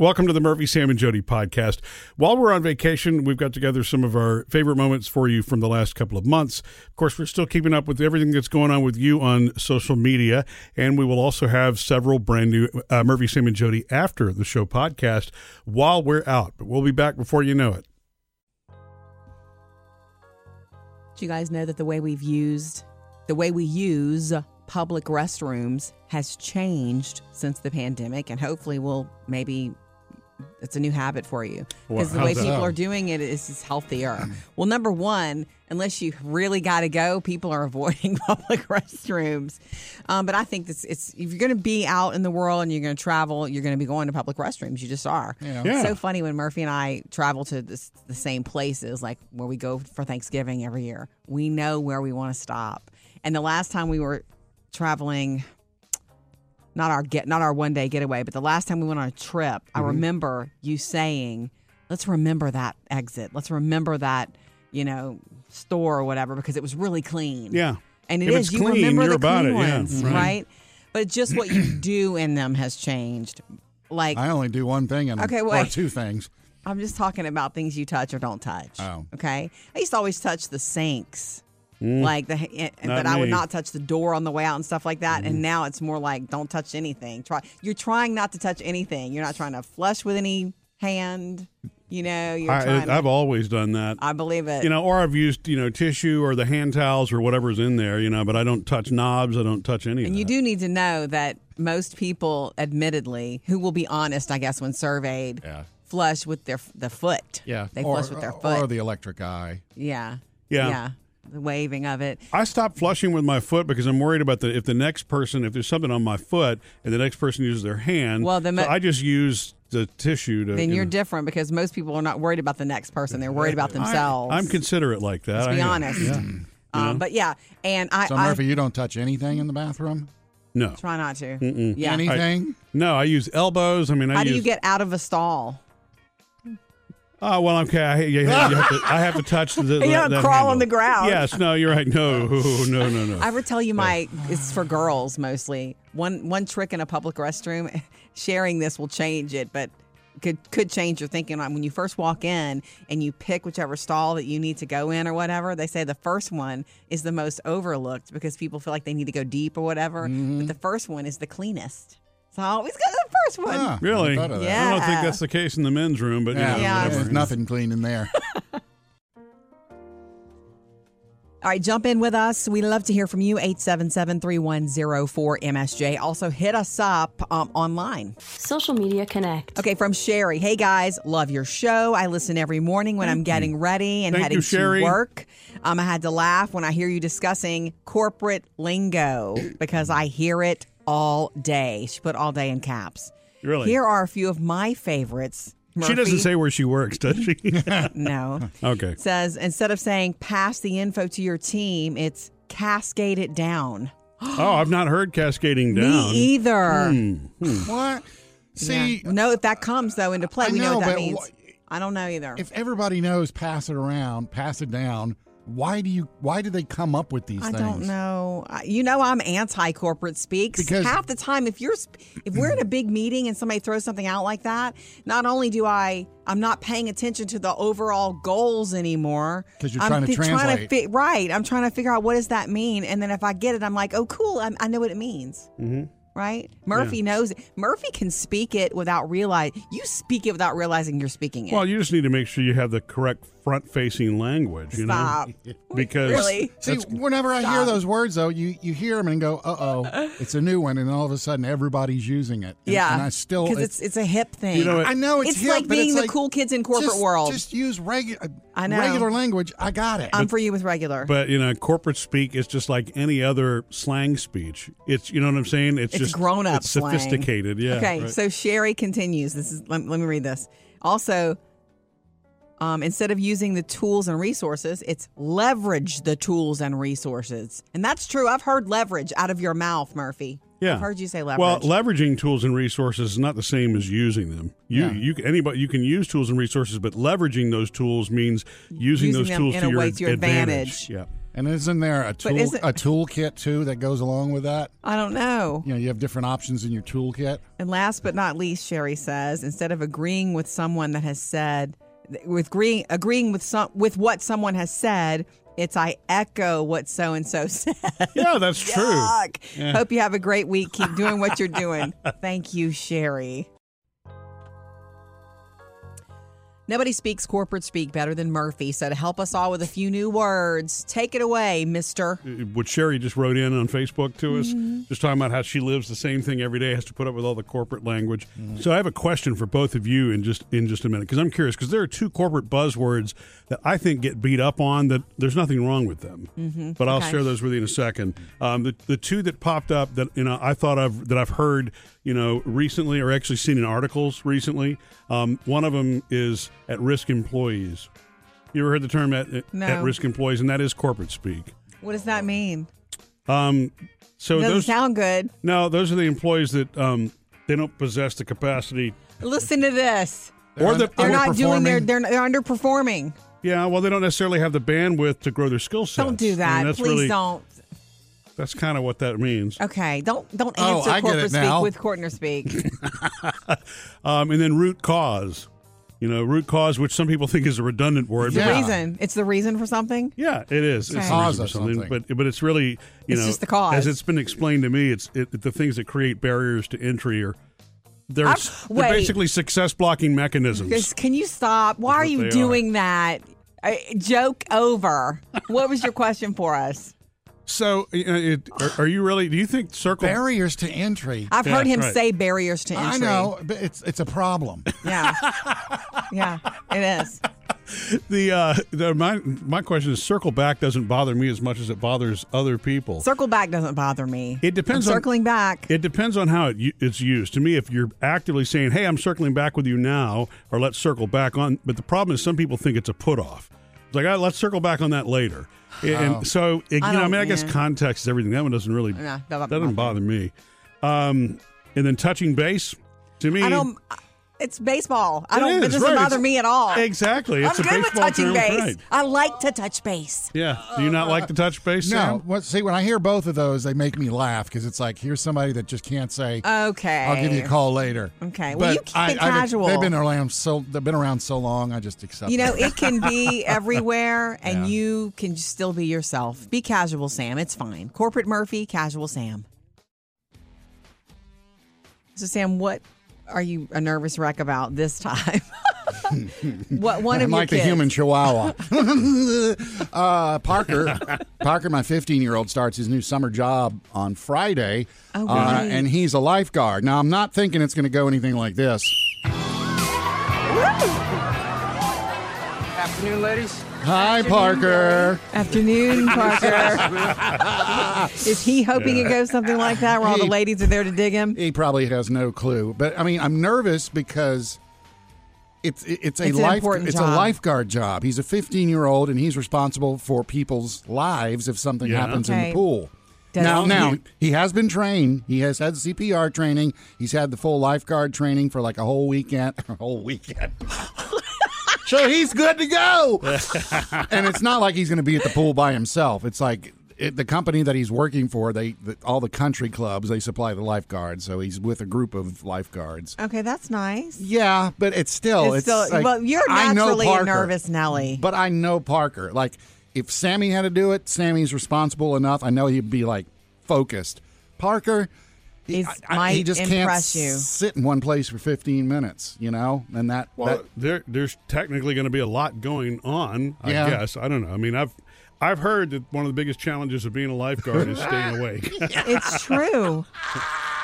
Welcome to the Murphy, Sam, and Jody podcast. While we're on vacation, we've got together some of our favorite moments for you from the last couple of months. Of course, we're still keeping up with everything that's going on with you on social media, and we will also have several brand new uh, Murphy, Sam, and Jody after the show podcast while we're out. But we'll be back before you know it. Do you guys know that the way we've used, the way we use public restrooms has changed since the pandemic, and hopefully we'll maybe it's a new habit for you Well, because the way people are doing it is, is healthier. well, number one, unless you really got to go, people are avoiding public restrooms. Um, but I think this, it's if you're going to be out in the world and you're going to travel, you're going to be going to public restrooms. You just are. Yeah. Yeah. It's so funny when Murphy and I travel to this, the same places, like where we go for Thanksgiving every year. We know where we want to stop. And the last time we were traveling not our get not our one day getaway, but the last time we went on a trip, I mm-hmm. remember you saying, "Let's remember that exit. Let's remember that, you know, store or whatever because it was really clean." Yeah. And it If is. it's you clean, remember you're the about clean it, yeah, ones, right. right? But just what you do in them has changed. Like I only do one thing and Okay, well, or two things. I'm just talking about things you touch or don't touch. Oh. Okay. I used to always touch the sinks. Mm. Like the, eh, eh, Not but I would not touch the door on the way out and stuff like that. And mm-hmm. now it's more like don't touch anything. Try. You're trying not to touch anything. You're not trying to flush with any hand. You know. You're I, trying. I've always done that. I believe it. you know, or I've used, you know, tissue or the hand towels or whatever's in there, you know, but I don't touch knobs. I don't touch any of and you that. do need to know that most people, admittedly, who will be honest, I guess, when surveyed, Yeah. flush with their the foot. Yeah. They or, flush with their foot. Or the electric eye. yeah. Yeah. Yeah. The waving of it. I stopped flushing with my foot because I'm worried about the if the next person if there's something on my foot and the next person uses their hand. Well, then so I just use the tissue to. then you you're know. different because most people are not worried about the next person. They're worried about themselves. I'm considerate like that. Let's be am. honest. Yeah. Um, but yeah, and I, So I Murphy, you don't touch anything in the bathroom? No, try not to. Yeah. Anything? no, I use elbows. I mean, I How do you get out of a stall? Oh well, okay. I, you, you have to, I have to touch the. You don't that crawl on the ground. Yes. No, you're right. No. No. No. No. I ever tell you my it's for girls mostly. One one trick in a public restroom, sharing this will change it, but could could change your thinking on when you first walk in and you pick whichever stall that you need to go in or whatever. They say the first one is the most overlooked because people feel like they need to go deep or whatever. But mm-hmm. the first one is the cleanest. So I always go to the first one. Ah, Really? I thought of that. Yeah. I don't think that's the case in the men's room, but Yeah, you know, Yeah. There's nothing clean in there. All right, jump in with us. We love to hear from you. 877-3104-MSJ. Also, hit us up um, online. Social Media Connect. Okay, from Sherry. Hey guys, love your show. I listen every morning when I'm getting ready and Thank heading you, Sherry. to work. Um, I had to laugh when I hear you discussing corporate lingo because I hear it all day. She put all day in caps. Really? Here are a few of my favorites. She doesn't say where she works, does she? no. okay. Says instead of saying pass the info to your team, it's cascade it down. Oh, I've not heard cascading down. Me either. Hmm. what? See, Yeah. no, if that comes though into play, I we know, know, what that means. wh- I don't know either. if everybody knows pass it around, pass it down, why do you why do they come up with these I things? don't know. You know, I'm anti corporate speaks. Because- half the time, if you're if we're in a big meeting and somebody throws something out like that, not only do I I'm not paying attention to the overall goals anymore because you're I'm trying to Trying to translate. fi- right. I'm trying to figure out what does that mean, and then if I get it, I'm like, oh, cool. I, I know what it means. Mm-hmm. Right? Murphy knows it. Murphy can speak it without realize. You speak it without realizing you're speaking it. Well, you just need to make sure you have the correct front-facing language. You Stop. know, because Really? See, whenever I hear those words, though, you, you hear them and go, "Uh oh, it's a new one," and all of a sudden everybody's using it. And, yeah, and I still because it's it's a hip thing. You know what? I know it's, It's hip, like but being it's the like, cool kids in corporate just- world. Just use regular I know. regular language. I got it. I'm for you with regular. But you know, corporate speak is just like any other slang speech. It's you know what I'm saying. It's, It's just grown-up It's slang. sophisticated. Yeah. okay, right. so Sherry continues. This is let, let me read this. Also, um, instead of using the tools and resources, it's leverage the tools and resources, and that's true. I've heard leverage out of your mouth, Murphy. yeah, I've heard you say leverage. Well, leveraging tools and resources is not the same as using them. You, Yeah. you, can- anybody, you can use tools and resources, but leveraging those tools means using, Using those them tools in to, a your way to your advantage. advantage. Yeah. And isn't there a tool isn't- a toolkit too that goes along with that? I don't know. You know, you have different options in your toolkit. And last but not least, Sherry says, instead of agreeing with someone that has said, with agreeing, agreeing with some with what someone has said, it's I echo what so and so said. Yeah, that's true. Yuck. Hope you have a great week. Keep doing what you're doing. Thank you, Sherry. Nobody speaks corporate speak better than Murphy. So to help us all with a few new words, take it away, Mister. what Sherry just wrote in on Facebook to us, Mm-hmm. just talking about how she lives the same thing every day, has to put up with all the corporate language. Mm-hmm. So I have a question for both of you in just in just a minute because I'm curious because there are two corporate buzzwords that I think get beat up on that there's nothing wrong with them, mm-hmm. but I'll Okay. share those with you in a second. Um, the the two that popped up that you know I thought of that I've heard you know recently or actually seen in articles recently. Um, one of them is at risk employees. You ever heard the term at, No. at risk employees, and that is corporate speak. What does that mean? Um, so Doesn't those sound good. no, those are the employees that um, they don't possess the capacity, Listen to this. or the They're not doing their. underperforming. They're, they're underperforming. yeah. Well, they don't necessarily have the bandwidth to grow their skill sets. Don't do I mean, that. Please really- don't. That's kind of what that means. Okay, don't don't Oh, answer I get corporate speak with Courtner speak. Um, and then root cause. You know, root cause, which some people think is a redundant word. the but Yeah. reason. It's the reason for something. Yeah, it is. It's Okay. the Cause reason of for something, something. but but it's really you It's know just the cause. as it's been explained to me. It's it, the things that create barriers to entry are they're, I'm- they're wait. basically success blocking mechanisms. Can you stop? Why are you they are. doing that? Uh, joke over. what was your question for us? So, uh, it, are, are you really? Do you think circle? Barriers to entry. I've Yeah, heard him right. say barriers to entry. I know, but it's it's a problem. Yeah. yeah, it is. The, uh, the my my question is circle back doesn't bother me as much as it bothers other people. Circle back doesn't bother me. It depends I'm on- circling back. It depends on how it, it's used. To me, if you're actively saying, "Hey, I'm circling back with you now," or "Let's circle back on," but the problem is some people think it's a put off. It's like, "Ah, "Let's circle back on that later." And so, it, you know, I mean, I guess yeah. context is everything. That one doesn't really No, that doesn't bother me. Um, and then touching base to me, I don't. It's baseball. I It don't. It, is, doesn't right. bother It's- me at all. exactly. It's I'm a good with touching base. right? I like to touch base. Yeah. Do you not like to touch base? No, Sam? what, see, when I hear both of those, they make me laugh because it's like here's somebody that just can't say, Okay. "I'll give you a call later." Okay. Well, But you keep I- it I've- casual. They've been around so they've been around so long. I just accept. You know, it. it can be everywhere, and Yeah. you can still be yourself. Be casual, Sam. It's fine. Corporate Murphy, casual Sam. So, Sam, what are you a nervous wreck about this time? what one of I'm your like the kids? human chihuahua. uh, Parker, Parker, my 15 year old starts his new summer job on Friday, Oh, uh, great. and he's a lifeguard. Now I'm not thinking it's going to go anything like this. Afternoon, ladies. Hi, Parker. Afternoon, Parker. Is he hoping it goes something like that, where all the ladies are there to dig him? He probably has no clue, but I mean, I'm nervous because it's it's a It's life it's job. a lifeguard job. He's a 15 year old, and he's responsible for people's lives if something Yeah. happens in the pool. Does now, he- now he has been trained. He has had CPR training. He's had the full lifeguard training for like a whole weekend. A whole weekend. So he's good to go. and it's not like he's going to be at the pool by himself. It's like it, the company that he's working for. They the, all the country clubs they supply the lifeguards. So he's with a group of lifeguards. Okay, that's nice. Yeah, but it's still It's it's, still, like, well, you're I know naturally a Parker, nervous Nelly. but I know Parker. Like if Sammy had to do it, Sammy's responsible enough. I know he'd be like focused. Parker. He, He's- I- I- might he just can't impress you. sit in one place for 15 minutes, you know, and that, Well, that there, there's technically going to be a lot going on. I Yeah. guess I don't know. I mean, I've I've heard that one of the biggest challenges of being a lifeguard is staying awake. It's true.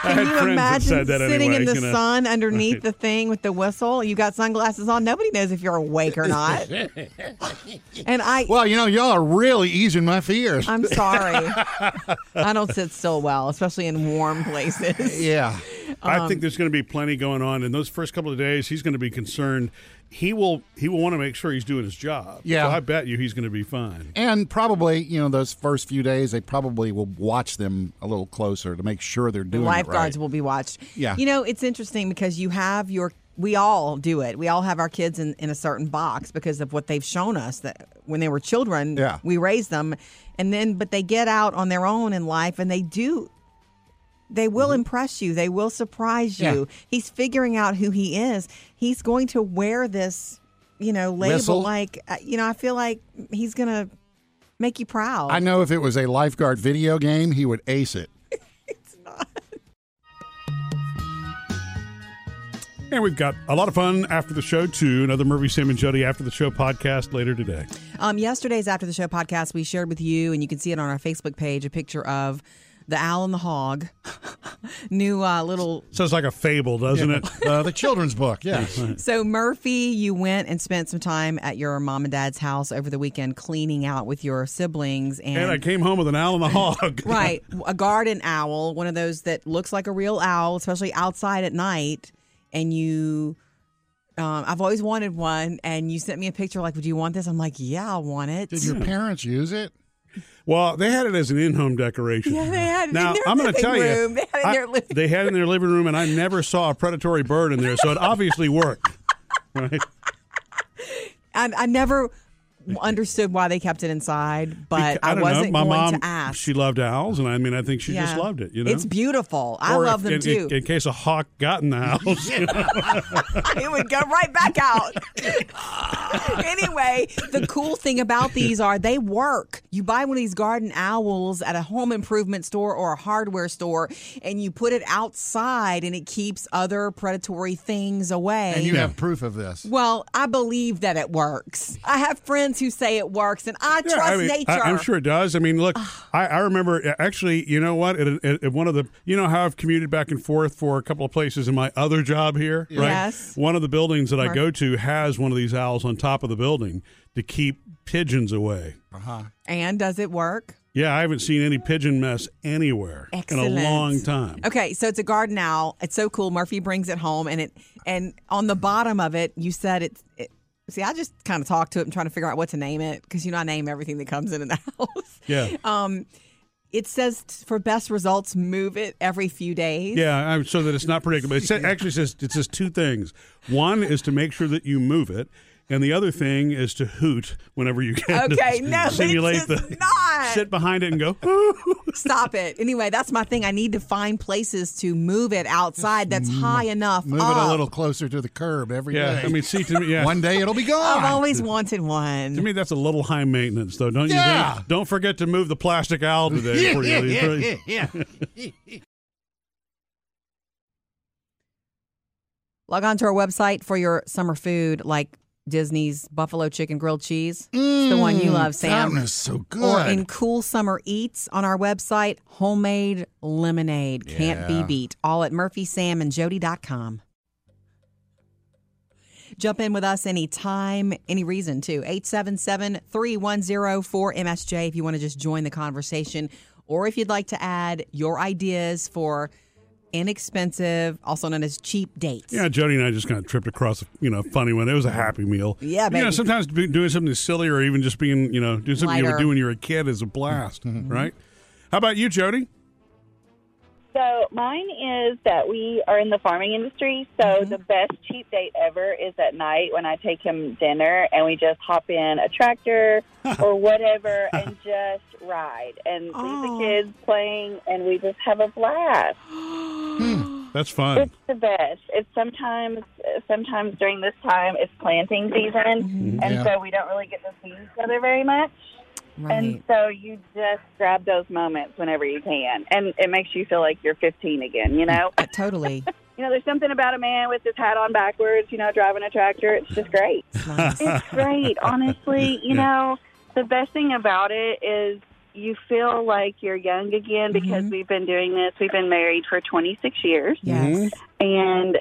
I Can had you friends that imagine said that sitting anyway, in the you know. sun underneath the thing with the whistle? You got sunglasses on. Nobody knows if you're awake or not. and I, well, you know, y'all are really easing my fears. I'm sorry. I don't sit still well, especially in warm places. yeah. I Um, think there's going to be plenty going on in those first couple of days. He's going to be concerned. He will he will want to make sure he's doing his job. Yeah. so I bet you he's going to be fine. And probably, you know, those first few days, they probably will watch them a little closer to make sure they're The doing lifeguards it right. will be watched. Yeah. You know, it's interesting because you have your we all do it. We all have our kids in, in a certain box because of what they've shown us that when they were children, Yeah. we raised them. And then, but they get out on their own in life and they do, they will impress you. They will surprise you. Mm-hmm. Yeah. He's figuring out who he is. He's going to wear this, you know, label Whistle. like, uh, you know, I feel like he's going to make you proud. I know if it was a lifeguard video game, he would ace it. And we've got a lot of fun after the show, too. Another Murphy, Sam, and Jody after the show podcast later today. Um, yesterday's After the Show podcast, we shared with you, and you can see it on our Facebook page, a picture of the owl and the hog. New uh, little. Sounds like a fable, doesn't it? Uh, the children's book, yes. So, Murphy, you went and spent some time at your mom and dad's house over the weekend cleaning out with your siblings. And, And I came home with an owl and a hog. right, a garden owl, one of those that looks like a real owl, especially outside at night. And you. Um, I've always wanted one, and you sent me a picture like, "Would you want this?" I'm like, "Yeah, I want it." Did your parents use it? Well, they had it as an in-home decoration. Yeah, they had it in now, their I'm going to living tell room. you, They had it in I- their living they had it in their living room, and I never saw a predatory bird in there, so it obviously worked. Right? I, I never understood why they kept it inside, but I, don't wasn't know. My going mom, to ask. she loved owls, and I mean, I think she just loved it. You know, It's beautiful. I Or love if- them in, too. In, in case a hawk got in the house, you know? it would go right back out. anyway, the cool thing about these are they work. You buy one of these garden owls at a home improvement store or a hardware store, and you put it outside, and it keeps other predatory things away. And you have proof of this. well, I believe that it works. I have friends who say it works, and I Yeah, trust I mean, nature. I, am sure it does. I mean, look, I, I remember actually, you know what? At, at, at one of the, you know how I've commuted back and forth for a couple of places in my other job here, right? Yes. One of the buildings that I go to has one of these owls on top of the building to keep pigeons away. Uh-huh. And does it work? Yeah, I haven't seen any pigeon mess anywhere in a long time. Okay, so it's a garden owl. It's so cool. Murphy brings it home, and it and on the bottom of it, you said it's. It, see, I just kind of talk to it and trying to figure out what to name it because you know I name everything that comes in in the house. Yeah. Um, it says t- for best results, move it every few days. Yeah, I- so that it's not predictable. It actually says it says two things. One is to make sure that you move it, and the other thing is to hoot whenever you can. Okay, to no, it simulate does the not. sit behind it and go. Stop it. Anyway, that's my thing. I need to find places to move it outside that's mm. high enough. Move it a little closer to the curb every day. Yeah, I mean, see to me, yeah. One day it'll be gone. I've always wanted one. to me, that's a little high maintenance, though, don't you Yeah. think? Don't forget to move the plastic owl today. before you leave. yeah, yeah. Log on to our website for your summer food like Disney's buffalo chicken grilled cheese. it's the mm, one you love, That Sam. one is so good. Or in cool summer eats on our website, homemade lemonade. Can't be beat. All at murphysamandjody.com. Jump in with us anytime, any reason too. 877 310 4MSJ if you want to just join the conversation. Or if you'd like to add your ideas for inexpensive, also known as cheap dates. Yeah, Jody and I just kind of tripped across, a, you know, funny one. It was a happy meal. Yeah, You know, sometimes doing something silly or even just being, you know, doing something you Lighter. would do when you were a kid is a blast, mm-hmm. right? How about you, Jody? So mine is that we are in the farming industry. So mm-hmm. the best cheap date ever is at night when I take him dinner and we just hop in a tractor or whatever and just ride and leave the kids playing and we just have a blast. Hmm, that's fun. It's the best. It's sometimes sometimes during this time it's planting season mm-hmm. and Yeah. so we don't really get to see each other very much. Right. And so you just grab those moments whenever you can. And it makes you feel like you're 15 again, you know? Uh, totally. you know, there's something about a man with his hat on backwards, you know, driving a tractor. It's just great. Nice. It's great. Honestly, you know, the best thing about it is you feel like you're young again because Mhm. we've been doing this. We've been married for 26 years. Yes. And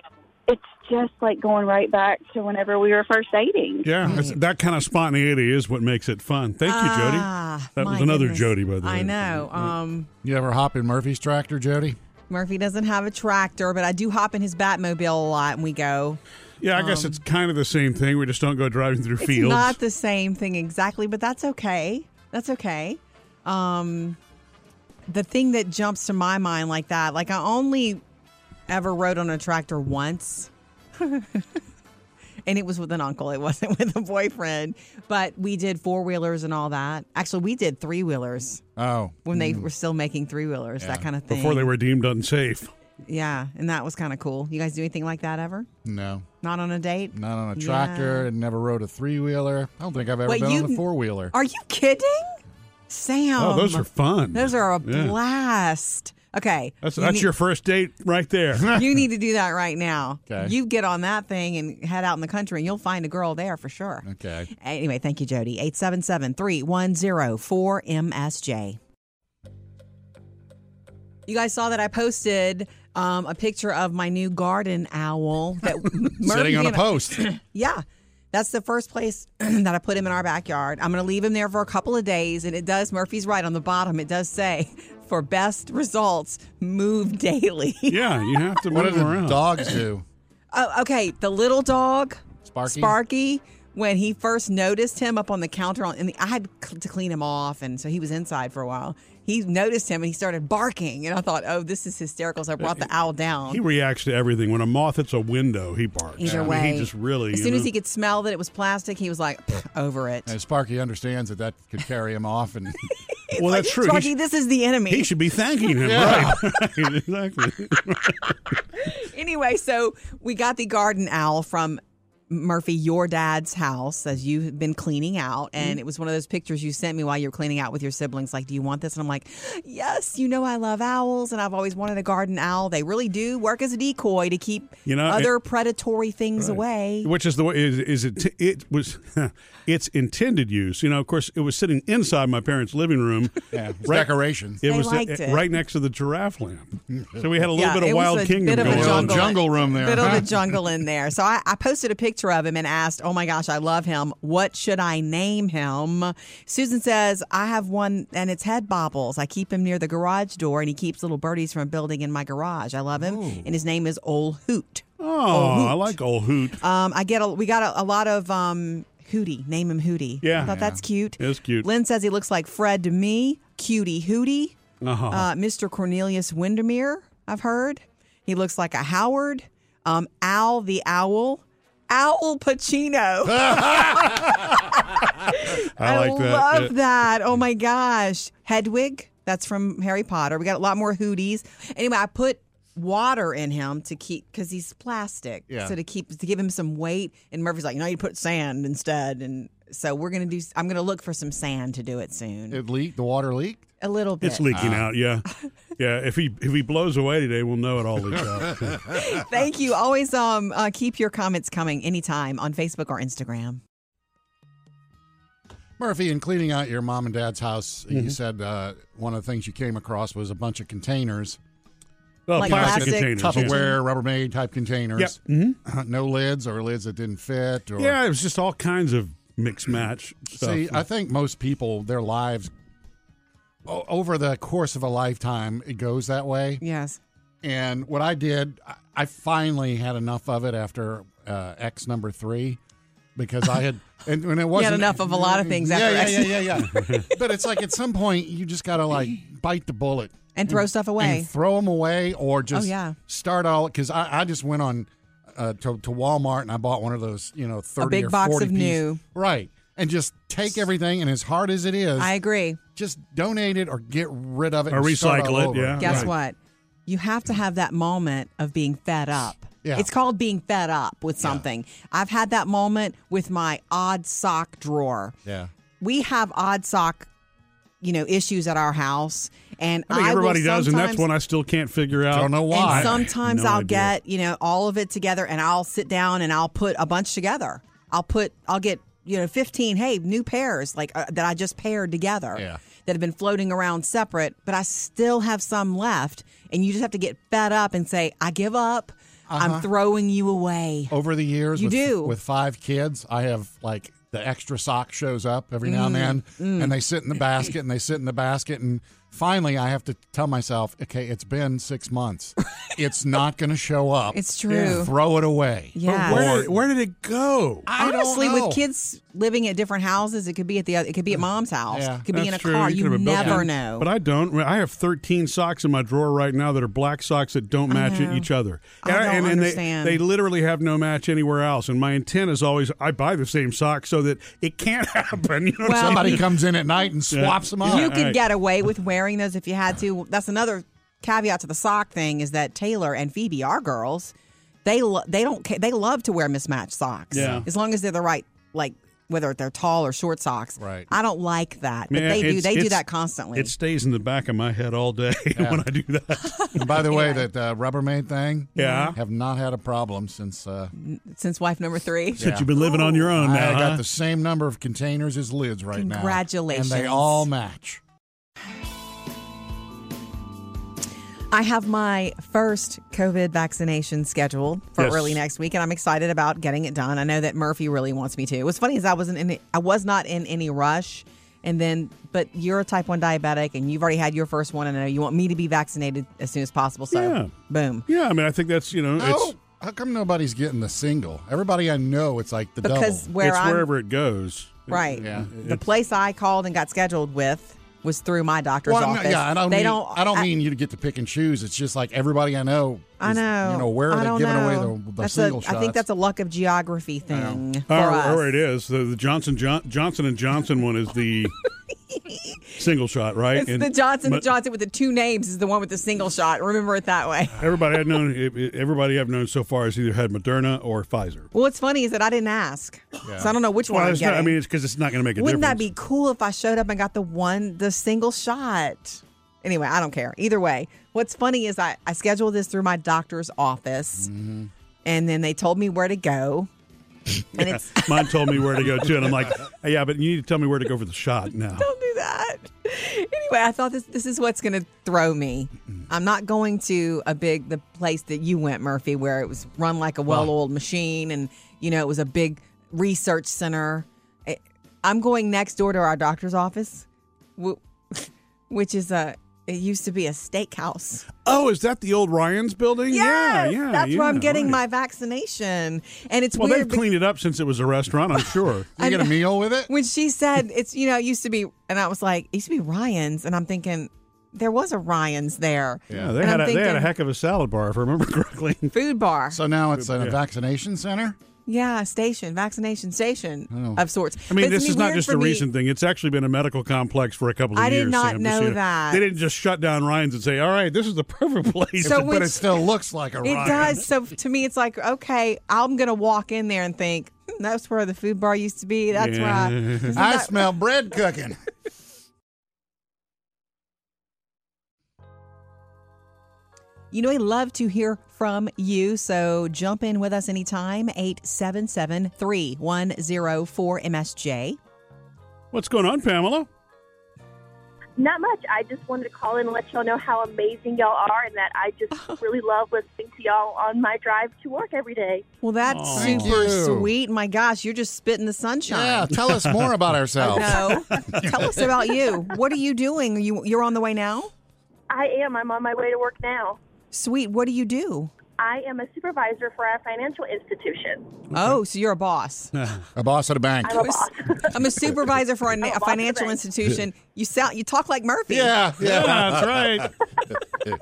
just like going right back to whenever we were first dating. Yeah, it's, that kind of spontaneity is what makes it fun. Thank you, Jody. Ah, That was another goodness. Jody, by the way. I know. Um, You ever hop in Murphy's tractor, Jody? Murphy doesn't have a tractor, but I do hop in his Batmobile a lot, and we go. Yeah, I guess it's kind of the same thing. We just don't go driving through Um, It's fields. not the same thing exactly, but that's okay. That's okay. Um, the thing that jumps to my mind like that, like I only ever rode on a tractor once, and it was with an uncle. It wasn't with a boyfriend. But we did four wheelers and all that. Actually, we did three wheelers Oh, when they mm. were still making three wheelers, that kind of thing. Before they were deemed unsafe. Yeah, and that was kind of cool. You guys do anything like that ever? no, Not on a date? not on a Yeah. tractor, and never rode a three wheeler. I don't think I've ever Wait, been you- on a four wheeler. Are you kidding? Sam. Oh, those are fun. Those are a Yeah. blast. Okay. That's you that's need- your first date right there. you need to do that right now. Okay. You get on that thing and head out in the country, and you'll find a girl there for sure. Okay. Anyway, thank you, Jody. 877 310 4MSJ. You guys saw that I posted um, a picture of my new garden owl that Sitting on a post. Yeah. That's the first place that I put him in our backyard. I'm going to leave him there for a couple of days. And it does, Murphy's right on the bottom, it does say, for best results, move daily. yeah, you have to what move do the around. dogs do? Oh, okay, the little dog, Sparky? Sparky, when he first noticed him up on the counter, on, and the, I had cl- to clean him off, and so he was inside for a while. He noticed him and he started barking, and I thought, "Oh, this is hysterical!" So I brought the owl down. He reacts to everything. When a moth hits a window, he barks. Either I mean, way, he just really. as you soon as he could smell that it was plastic, he was like, "Pfft, "Over it." And Sparky understands that that could carry him off, and well, that's true. Sparky, this is the enemy. he should be thanking him, Yeah. right, exactly. anyway, so we got the garden owl from Murphy, your dad's house, as you've been cleaning out. Mm-hmm. And it was one of those pictures you sent me while you were cleaning out with your siblings. Like, do you want this? And I'm like, yes, you know, I love owls and I've always wanted a garden owl. They really do work as a decoy to keep You know, other predatory things away. Which is the way is, is it? It was its intended use. You know, of course, it was sitting inside my parents' living room. yeah, Right. decorations. It They was liked it. right next to the giraffe lamp. so we had a little Yeah, bit of Wild Kingdom bit of a going Little on. jungle. jungle room there. A bit of huh? the jungle in there. So I, I posted a picture of him and asked, Oh my gosh, I love him. What should I name him? Susan says, I have one and it's head bobbles. I keep him near the garage door and he keeps little birdies from building in my garage. I love him. And his name is Old Hoot. Oh, I like old hoot. Um, I get a, we got a, a lot of um, Hootie. Name him Hootie. Yeah. I thought that's cute. It's cute. Lynn says he looks like Fred to me. Cutie Hootie. Uh-huh. Uh, Mr. Cornelius Windermere, I've heard. He looks like a Howard. Um, Al the Owl. Owl Pacino. I like that. love Yeah. that. Oh my gosh. Hedwig. That's from Harry Potter. We got a lot more hooties. Anyway, I put water in him to keep because he's plastic. Yeah. So to keep to give him some weight. And Murphy's like, you know, you put sand instead. And so we're gonna do. I'm gonna look for some sand to do it soon. It leaked. The water leaked. a little bit. It's leaking Ah. out. Yeah, yeah. If he if he blows away today, we'll know it all leaked out. Thank you. Always um uh, keep your comments coming anytime on Facebook or Instagram. Murphy, in cleaning out your mom and dad's house, Mm-hmm. you said uh, one of the things you came across was a bunch of containers, Oh, Like plastic, plastic containers. yeah. Tupperware, Rubbermaid type containers. Yep. Mhm. no lids or lids that didn't fit. Or, Yeah, it was just all kinds of mix match stuff. See, I think most people, their lives, o- over the course of a lifetime, it goes that way. Yes. And what I did, I- finally had enough of it after uh, X number three because I had, and when it wasn't enough of a lot of things Yeah, yeah, yeah, yeah, yeah. but it's like at some point you just got to like bite the bullet And throw stuff away. and throw them away, or just Oh, yeah. start all. Because I, I just went on uh, to, to Walmart and I bought one of those, you know, thirty big or box 40 of piece- new. right? And just take everything, and as hard as it is, I agree. just donate it or get rid of it Or and start recycle all it, over. yeah. Guess Right. what? You have to have that moment of being fed up. Yeah. It's called being fed up with something. I've had that moment with my odd sock drawer. Yeah. We have odd sock, you know, issues at our house, and I think will everybody does, and that's one I still can't figure out. I Don't know why. And sometimes No I'll idea. get, you know, all of it together and I'll sit down and I'll put a bunch together. I'll put, I'll get, you know, 15, hey, new pairs like uh, that I just paired together Yeah. that have been floating around separate, but I still have some left. And you just have to get fed up and say, I give up. I'm throwing you away. Over the years, You with, do. with five kids, I have like the extra sock shows up every now Mm, and then, and they sit in the basket and they sit in the basket, and finally I have to tell myself, okay, it's been six months. it's not going to show up. It's true. Throw it away. Yeah. But where, did, where did it go? I don't Honestly, know. with kids living at different houses, it could be at the other, it could be at mom's house. Yeah. it could be in a true. car. could You have been built never in. know. But I don't. I have 13 socks in my drawer right now that are black socks that don't match know. each other. I And don't and, and understand. They, they literally have no match anywhere else. And my intent is always I buy the same socks so that it can't happen. You know Well- Somebody comes in at night and swaps them up. you All could right. get away with wearing those if you had to. That's another caveat to the sock thing is that Taylor and Phoebe, are girls, they lo- they don't ca- they love to wear mismatched socks. Yeah. as long as they're the right like whether they're tall or short socks. Right. I don't like that, but Man, they do. They do that constantly. It stays in the back of my head all day when I do that. And by the way, that uh, Rubbermaid thing, Yeah. have not had a problem since uh, Since wife number three. Since you've been living on your own now, I now. got the same number of containers as lids right now. Congratulations. And they all match. I have my first COVID vaccination scheduled for Yes. early next week, and I'm excited about getting it done. I know that Murphy really wants me to. What's funny is I wasn't in. I was not in any rush, and then but you're a type one diabetic, and you've already had your first one, and I know you want me to be vaccinated as soon as possible. So, Yeah. boom. yeah, I mean, I think that's, you know, Oh, it's, how come nobody's getting the single? Everybody I know, it's like the Because double. where it's I'm wherever it goes. right, Yeah. the place I called and got scheduled with was through my doctor's Well, office. yeah, I don't. they mean, don't. I don't mean you to get to pick and choose. It's just like everybody I know. I is, know. You know where are I they don't giving away know. the, the that's single a, shots? I think that's a luck of geography thing oh, for oh, Or, us. or it is the, the Johnson John, Johnson and Johnson one is the single shot, right? It's And- the Johnson but Johnson with the two names is the one with the single shot. Remember it that way. Everybody I've known, it- it- everybody I've known so far has either had Moderna or Pfizer. Well, what's funny is that I didn't ask, so I don't know which one I'm it's not. I mean, it's because it's not going to make a difference. Wouldn't that be cool if I showed up and got the one, the single shot? Anyway, I don't care. Either way, what's funny is I, I scheduled this through my doctor's office, Mm-hmm. and then they told me where to go. And it's Mine told me where to go too, and I'm like, "Hey, yeah, but you need to tell me where to go for the shot now. don't do that. Anyway, I thought this this is what's going to throw me. I'm not going to a big the place that you went, Murphy, where it was run like a well-oiled machine, and you know it was a big research center. I'm going next door to our doctor's office, which is a it used to be a steakhouse. Oh, is that the old Ryan's building? yeah, Yes, yeah. that's yeah, where I'm getting right. my vaccination, and it's Well, weird. they've be- cleaned it up since it was a restaurant, I'm sure. you get a meal with it. when she said it's you know it used to be and i was like it used to be ryan's and i'm thinking there was a ryan's there Yeah, they And had I'm a, they had a heck of a salad bar, if I remember correctly. food bar So now it's a Yeah. vaccination center. Yeah station vaccination station Oh. of sorts I mean, this is not just a me- recent thing. It's actually been a medical complex for a couple of years. I did years. not Sam, know just, you that. They didn't just shut down Ryan's and say, "All right, this is the perfect place." So but it still looks like a it Ryan. does so to me it's like okay i'm gonna walk in there and think "Hmm, that's where the food bar used to be that's where I, I that- smell bread cooking. You know, I love to hear from you. So jump in with us anytime. 877 3104 MSJ. What's going on, Pamela? Not much. I just wanted to call in and let y'all know how amazing y'all are and that I just really love listening to y'all on my drive to work every day. Well, that's Aw. Thank super sweet. My gosh, you're just spitting the sunshine. yeah, tell us more about ourselves. No. Tell us about you. What are you doing? You you're on the way now? I am. I'm on my way to work now. Sweet. What do you do? I am a supervisor for a financial institution. Oh, so you're a boss. A boss at a bank. I'm a boss. I'm a supervisor for a, na- a a financial institution. You sound you talk like Murphy. Yeah, Yeah, yeah. that's right.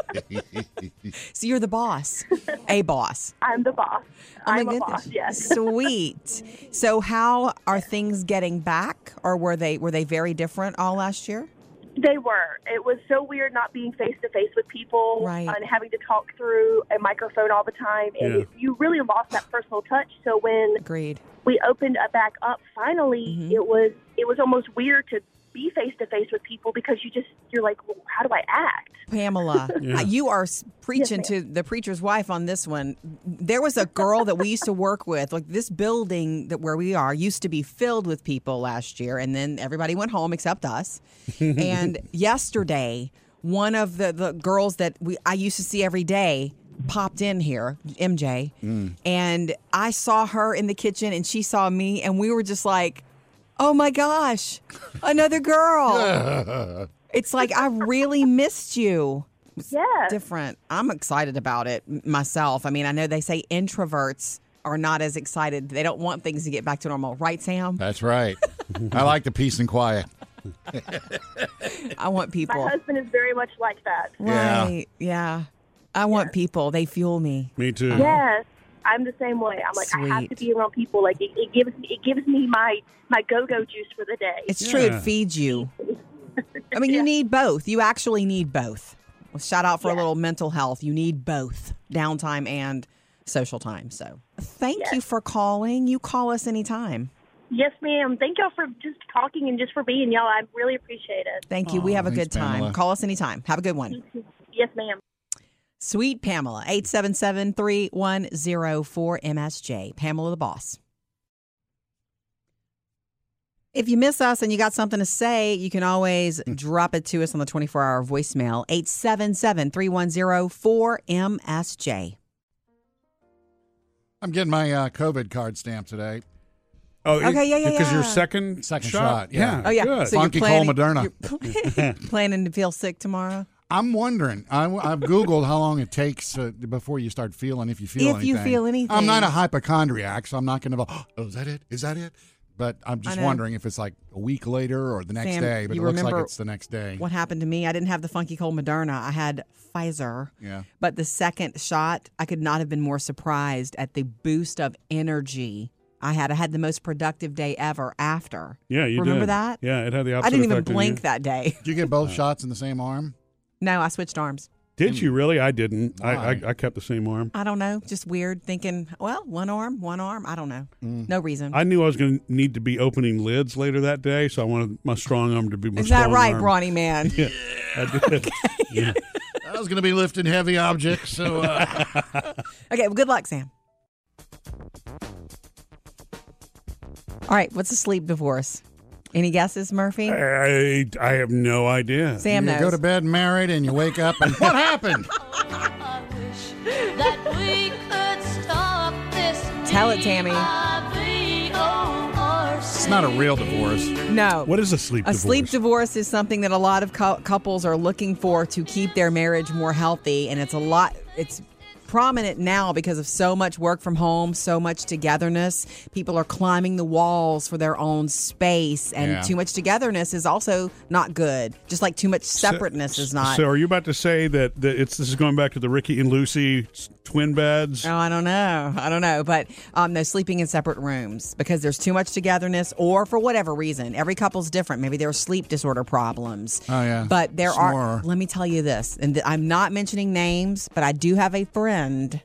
So you're the boss. A boss. I'm the boss. Oh I'm a goodness. boss, yes. Sweet. So how are things getting back or were they were they very different all last year? They were. It was so weird not being face to face with people Right. and having to talk through a microphone all the time. And Yeah. you really lost that personal touch. So when Agreed. we opened it back up finally Mhm. it was it was almost weird to be face to face with people because you just you're like well, how do i act Pamela, Yeah. you are preaching Yes, to the preacher's wife on this one. There was a girl that we used to work with. Like this building that where we are used to be filled with people last year, and then everybody went home except us. and yesterday, one of the, the girls that we I used to see every day popped in here, MJ, mm. and I saw her in the kitchen, and she saw me, and we were just like, "Oh my gosh, another girl!" It's like I really missed you. Yeah. Different. I'm excited about it myself. I mean, I know they say introverts are not as excited. They don't want things to get back to normal, right, Sam? That's right. I like the peace and quiet. I want people. My husband is very much like that. Yeah. Right. Yeah. I want people. They fuel me. Me too. Yes, I'm the same way. I'm like I have to be around people. Like it, it gives me it gives me my my go go juice for the day. It's true. It feeds you. I mean, you need both. You actually need both. Well, shout out for a little mental health. You need both downtime and social time. So thank Yes. you for calling. You call us anytime. yes, ma'am. Thank y'all for just talking and just for being y'all. I really appreciate it. Thank you. we have a thanks, good time. Pamela. Call us anytime. Have a good one. Yes, ma'am. Sweet Pamela, 877 3104 MSJ. Pamela the boss. If you miss us and you got something to say, you can always drop it to us on the 24 hour voicemail, 877 310 4MSJ. I'm getting my uh, COVID card stamped today. Oh, Okay, yeah, yeah, Because your second Second shot, yeah. Oh, yeah. Good. So you're Funky Cold planning, Moderna. you're planning to feel sick tomorrow? I'm wondering. I, have Googled how long it takes uh, before you start feeling if you feel anything. If you feel anything. I'm not a hypochondriac, so I'm not going to go, oh, is that it? Is that it? But I'm just know. wondering if it's like a week later or the next Sam, day. But it you looks like remember it's the next day. What happened to me? I didn't have the funky cold Moderna. I had Pfizer. Yeah. But the second shot, I could not have been more surprised at the boost of energy I had. I had the most productive day ever after. Yeah, you remember did. that? Yeah, it had the opposite I didn't even blink that day. Did you get both shots in the same arm? No, I switched arms. Did you really? I didn't. I, I I kept the same arm. I don't know. Just weird thinking, well, one arm, one arm. I don't know. Mm. No reason. I knew I was going to need to be opening lids later that day, so I wanted my strong arm to be my Is that strong right, arm. brawny man? Yeah, I did. Yeah. I was going to be lifting heavy objects, so uh, Okay, well, good luck, Sam. All right, what's a sleep divorce? Any guesses, Murphy? I, I have no idea. Sam you knows. go to bed married and you wake up and what happened? that we could stop this Tell it, Tammy. It's not a real divorce. no. What is a sleep divorce? A divorce? sleep divorce is something that a lot of cou- couples are looking for to keep their marriage more healthy, and it's a lot. It's prominent now because of so much work from home, so much togetherness. People are climbing the walls for their own space, and Yeah. too much togetherness is also not good. Just like too much separateness is not. So, are you about to say that, that it's this is going back to the Ricky and Lucy twin beds? Oh, I don't know. I don't know. But um, no, sleeping in separate rooms because there's too much togetherness or for whatever reason. Every couple's different. Maybe there are sleep disorder problems. Oh, yeah. But there are, let me tell you this, and th- I'm not mentioning names, but I do have a friend. And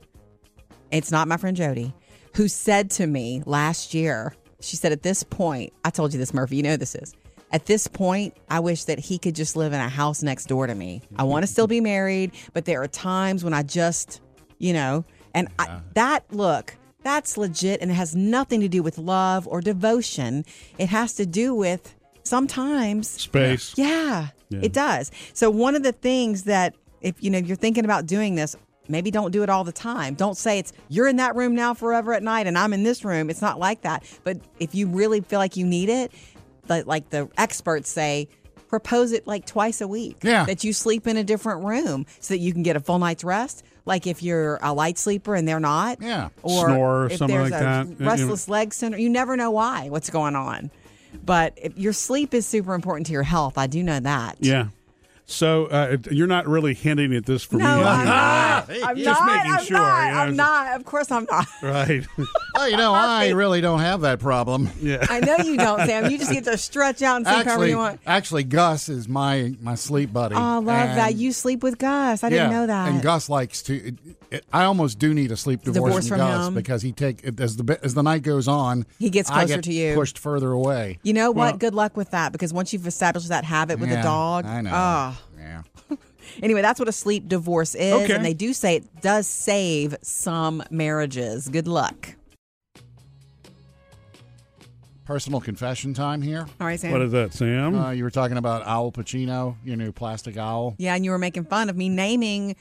it's not my friend Jody, who said to me last year, she said, at this point, I told you this, Murphy, you know this is. At this point, I wish that he could just live in a house next door to me. I want to still be married, but there are times when I just, you know, and I, that look, that's legit and it has nothing to do with love or devotion. It has to do with sometimes Space. yeah, Yeah. it does. So one of the things that if you know you're thinking about doing this, maybe don't do it all the time. Don't say it's you're in that room now forever at night and I'm in this room. It's not like that. But if you really feel like you need it, like, like the experts say, propose it like twice a week. Yeah. That you sleep in a different room so that you can get a full night's rest. Like if you're a light sleeper and they're not. Yeah. Or Snore or if something there's like a that. Restless leg syndrome. You never know why, what's going on. But if your sleep is super important to your health. I do know that. Yeah. So uh, you're not really hinting at this for No, me. I'm are you? not. I'm Just not. making I'm sure, you know. I'm not. Of course, I'm not. Right. Oh, you know, I really don't have that problem. yeah. I know you don't, Sam. You just get to stretch out and sleep however Actually, you want. actually, Gus is my my sleep buddy. Oh, I love that. You sleep with Gus. I didn't know that. And Gus likes to. It, it, I almost do need a sleep divorce, Divorce from, from Gus him. because he take it- as the as the night goes on. He gets I closer get to you. pushed further away. you know what? Well- Good luck with that because once you've established that habit with Yeah, a dog, I know. ah. Yeah. Anyway, that's what a sleep divorce is, Okay. and they do say it does save some marriages. Good luck. Personal confession time here. All right, Sam. What is that, Sam? Uh, you were talking about Owl Pacino, your new plastic owl. yeah, and you were making fun of me naming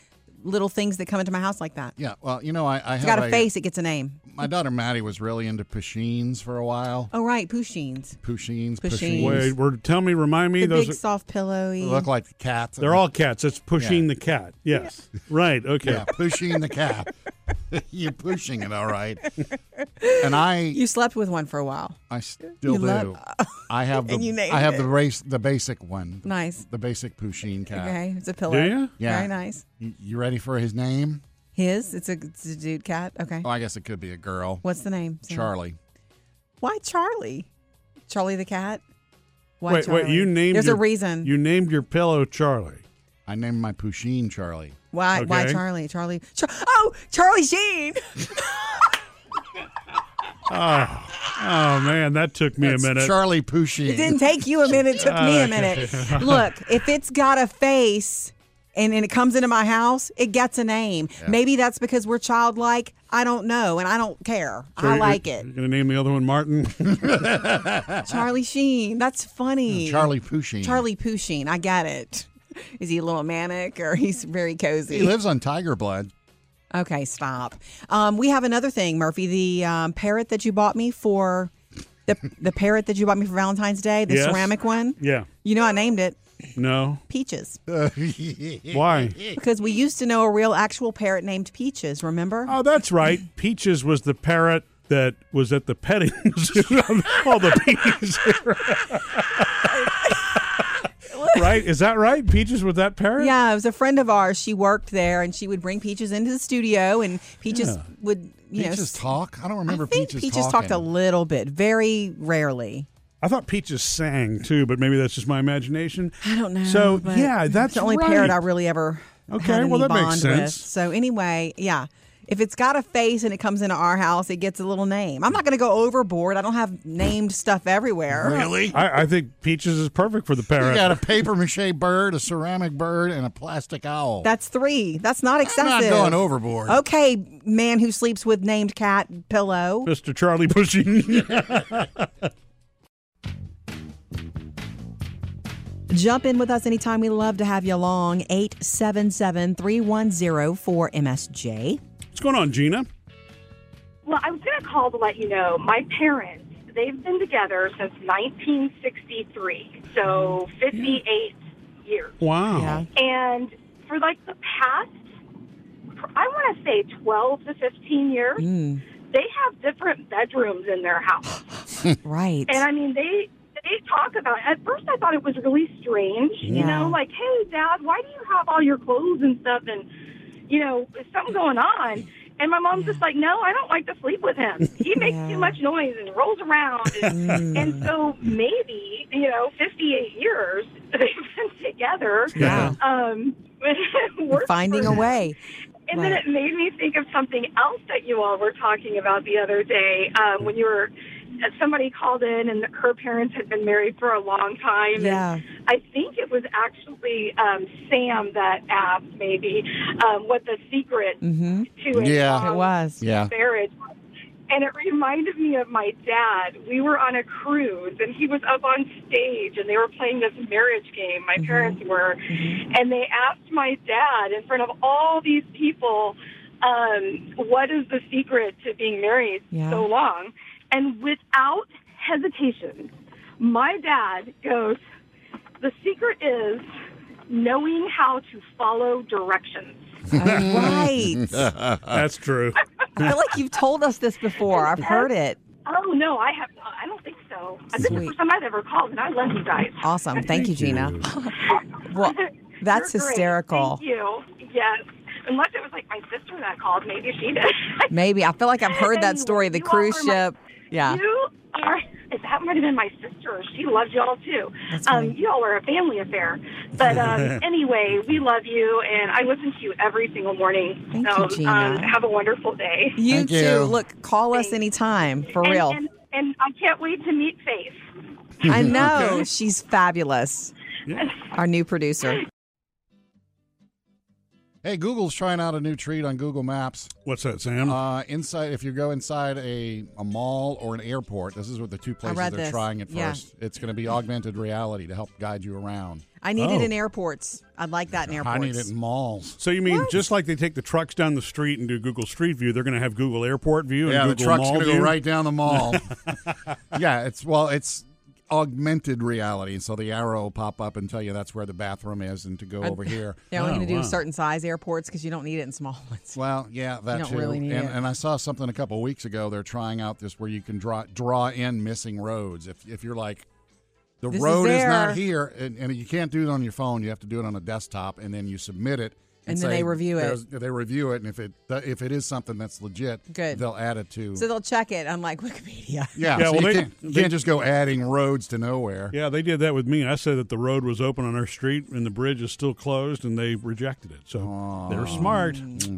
little things that come into my house like that. Yeah. Well, you know, I, I It's have got a face, it gets a name. My daughter Maddie was really into Pusheen's for a while. Oh, right. Pusheen's. Pusheen's, Pusheen's. Wait, we're, tell me, remind me. The those big are, soft pillowy. Look like cats. they're all cats. It's pushing Yeah. the cat. Yes. Right. Okay. yeah, pushing the cat. You're pushing it, all right. And I, You slept with one for a while. I still You do. love- I have the, And you named I have it. the race, the basic one, Nice. the basic Pusheen cat. Okay. It's a pillow. Do you? Yeah. Very nice. You, you ready for his name? His? It's a, it's a dude cat. Okay. Oh, I guess it could be a girl. What's the name? Sam? Charlie. Why Charlie? Charlie the cat? Why Wait, wait. You named. There's your, a reason. You named your pillow Charlie. I named my Pusheen Charlie. why? Why Charlie? Charlie? Char- oh, Charlie Sheen. Oh, oh man, that took me That's a minute. Charlie Pusheen. It didn't take you a minute. It took me a ah, minute. Look, if it's got a face and, and it comes into my house, it gets a name. Maybe that's because we're childlike. I don't know, and I don't care. So I you're- like it. You're gonna name the other one Martin. Charlie Sheen. That's funny. Charlie Pusheen. Charlie Pusheen. I get it. Is he a little manic or he's very cozy? He lives on Tiger Blood. Okay, stop. Um, we have another thing, Murphy. The um, parrot that you bought me for the the parrot that you bought me for Valentine's Day, the Yes. ceramic one. yeah. You know, I named it No. Peaches Why? because we used to know a real actual parrot named Peaches. Remember? Oh, that's right. Peaches was the parrot that was at the petting zoo. All the peas. right? Is that right? Peaches with that parrot? Yeah, it was a friend of ours. She worked there, and she would bring Peaches into the studio, and Peaches Yeah. would, you know, Peaches s- talk? I don't remember I think Peaches, Peaches talking. talked a little bit, very rarely. I thought Peaches sang too, but maybe that's just my imagination. I don't know. So but yeah, that's the only right. parrot I really ever Okay, had any well, that makes bond sense. With. So anyway, yeah. If it's got a face and it comes into our house, it gets a little name. I'm not going to go overboard. I don't have named stuff everywhere. Really? I, I think Peaches is perfect for the You parrot. got a paper mache bird, a ceramic bird, and a plastic owl. That's three. That's not excessive. I'm excessive. not going overboard. Okay, man who sleeps with named cat pillow. Mr. Charlie Pushing. Jump in with us anytime. We love to have you along. 877 310 4MSJ. What's going on, Gina? Well, I was going to call to let you know my parents, they've been together since 1963, so 58 years. Wow. Yeah. And for like the past, I want to say 12 to 15 years, Mm, they have different bedrooms in their house. right. And I mean, they they talk about. It. At first, I thought it was really strange. You know, like, hey, Dad, why do you have all your clothes and stuff? And you know, something going on? And my mom's just like, no, I don't like to sleep with him. He makes Yeah. too much noise and rolls around. And, Mm. and so maybe, you know, 58 years they've been together. Yeah. Um, Finding a way. And then it made me think of something else that you all were talking about the other day um, when you were. Somebody called in, and her parents had been married for a long time. and Yeah. I think it was actually um, Sam that asked maybe um, what the secret Mm-hmm. to a Yeah. It was. Yeah. marriage. And it reminded me of my dad. We were on a cruise, and he was up on stage, and they were playing this marriage game. Mm-hmm. My parents were, and they asked my dad in front of all these people, um, "What is the secret to being married Yeah. so long?" And without hesitation, my dad goes, "The secret is knowing how to follow directions." right. That's true. I feel like you've told us this before. I've heard it. Oh no, I have. not. I don't think so. This is the first time I've ever called, and I love you guys. Awesome. Thank you, Gina. Well, that's You're great. hysterical. Thank you. Yes. Unless it was like my sister that called, maybe she did. Maybe. I feel like I've heard that Anyway, story. The cruise are my- ship. Yeah. You are. That might have been my sister. She loves y'all too. Um, y'all are a family affair. But um, anyway, we love you, and I listen to you every single morning. Thank so, you, Gina. Um, have a wonderful day. You Thank too. you. Look, call us anytime. For and, real. And, and I can't wait to meet Faith. I know. She's fabulous. Our new producer. Hey, Google's trying out a new treat on Google Maps. What's that, Sam? Uh, inside, if you go inside a, a mall or an airport, this is what the two places they're this. trying it Yeah. first. It's going to be augmented reality to help guide you around. I need Oh. it in airports. I'd like that in airports. I need it in malls. so you mean just like they take the trucks down the street and do Google Street View, they're going to have Google Airport View and Yeah, Google the truck's Mall going to go right down the mall. yeah, it's well, it's augmented reality. So the arrow will pop up and tell you that's where the bathroom is and to go uh, over here. They're only Oh, going to do wow. certain size airports because you don't need it in small ones. Well, yeah, that don't too. really need and, it. and I saw something a couple of weeks ago. They're trying out this where you can draw draw in missing roads. If if you're like the This road is, not here, and, and you can't do it on your phone. You have to do it on a desktop, and then you submit it. And then say, they review it. They review it, and if it if it is something that's legit, Good. they'll add it to. So they'll check it, unlike Wikipedia. yeah, Yeah, so well, you, they- can't, you they- can't just go adding roads to nowhere. Yeah, they did that with me. I said that the road was open on our street and the bridge is still closed, and they rejected it. So they're smart. Mm.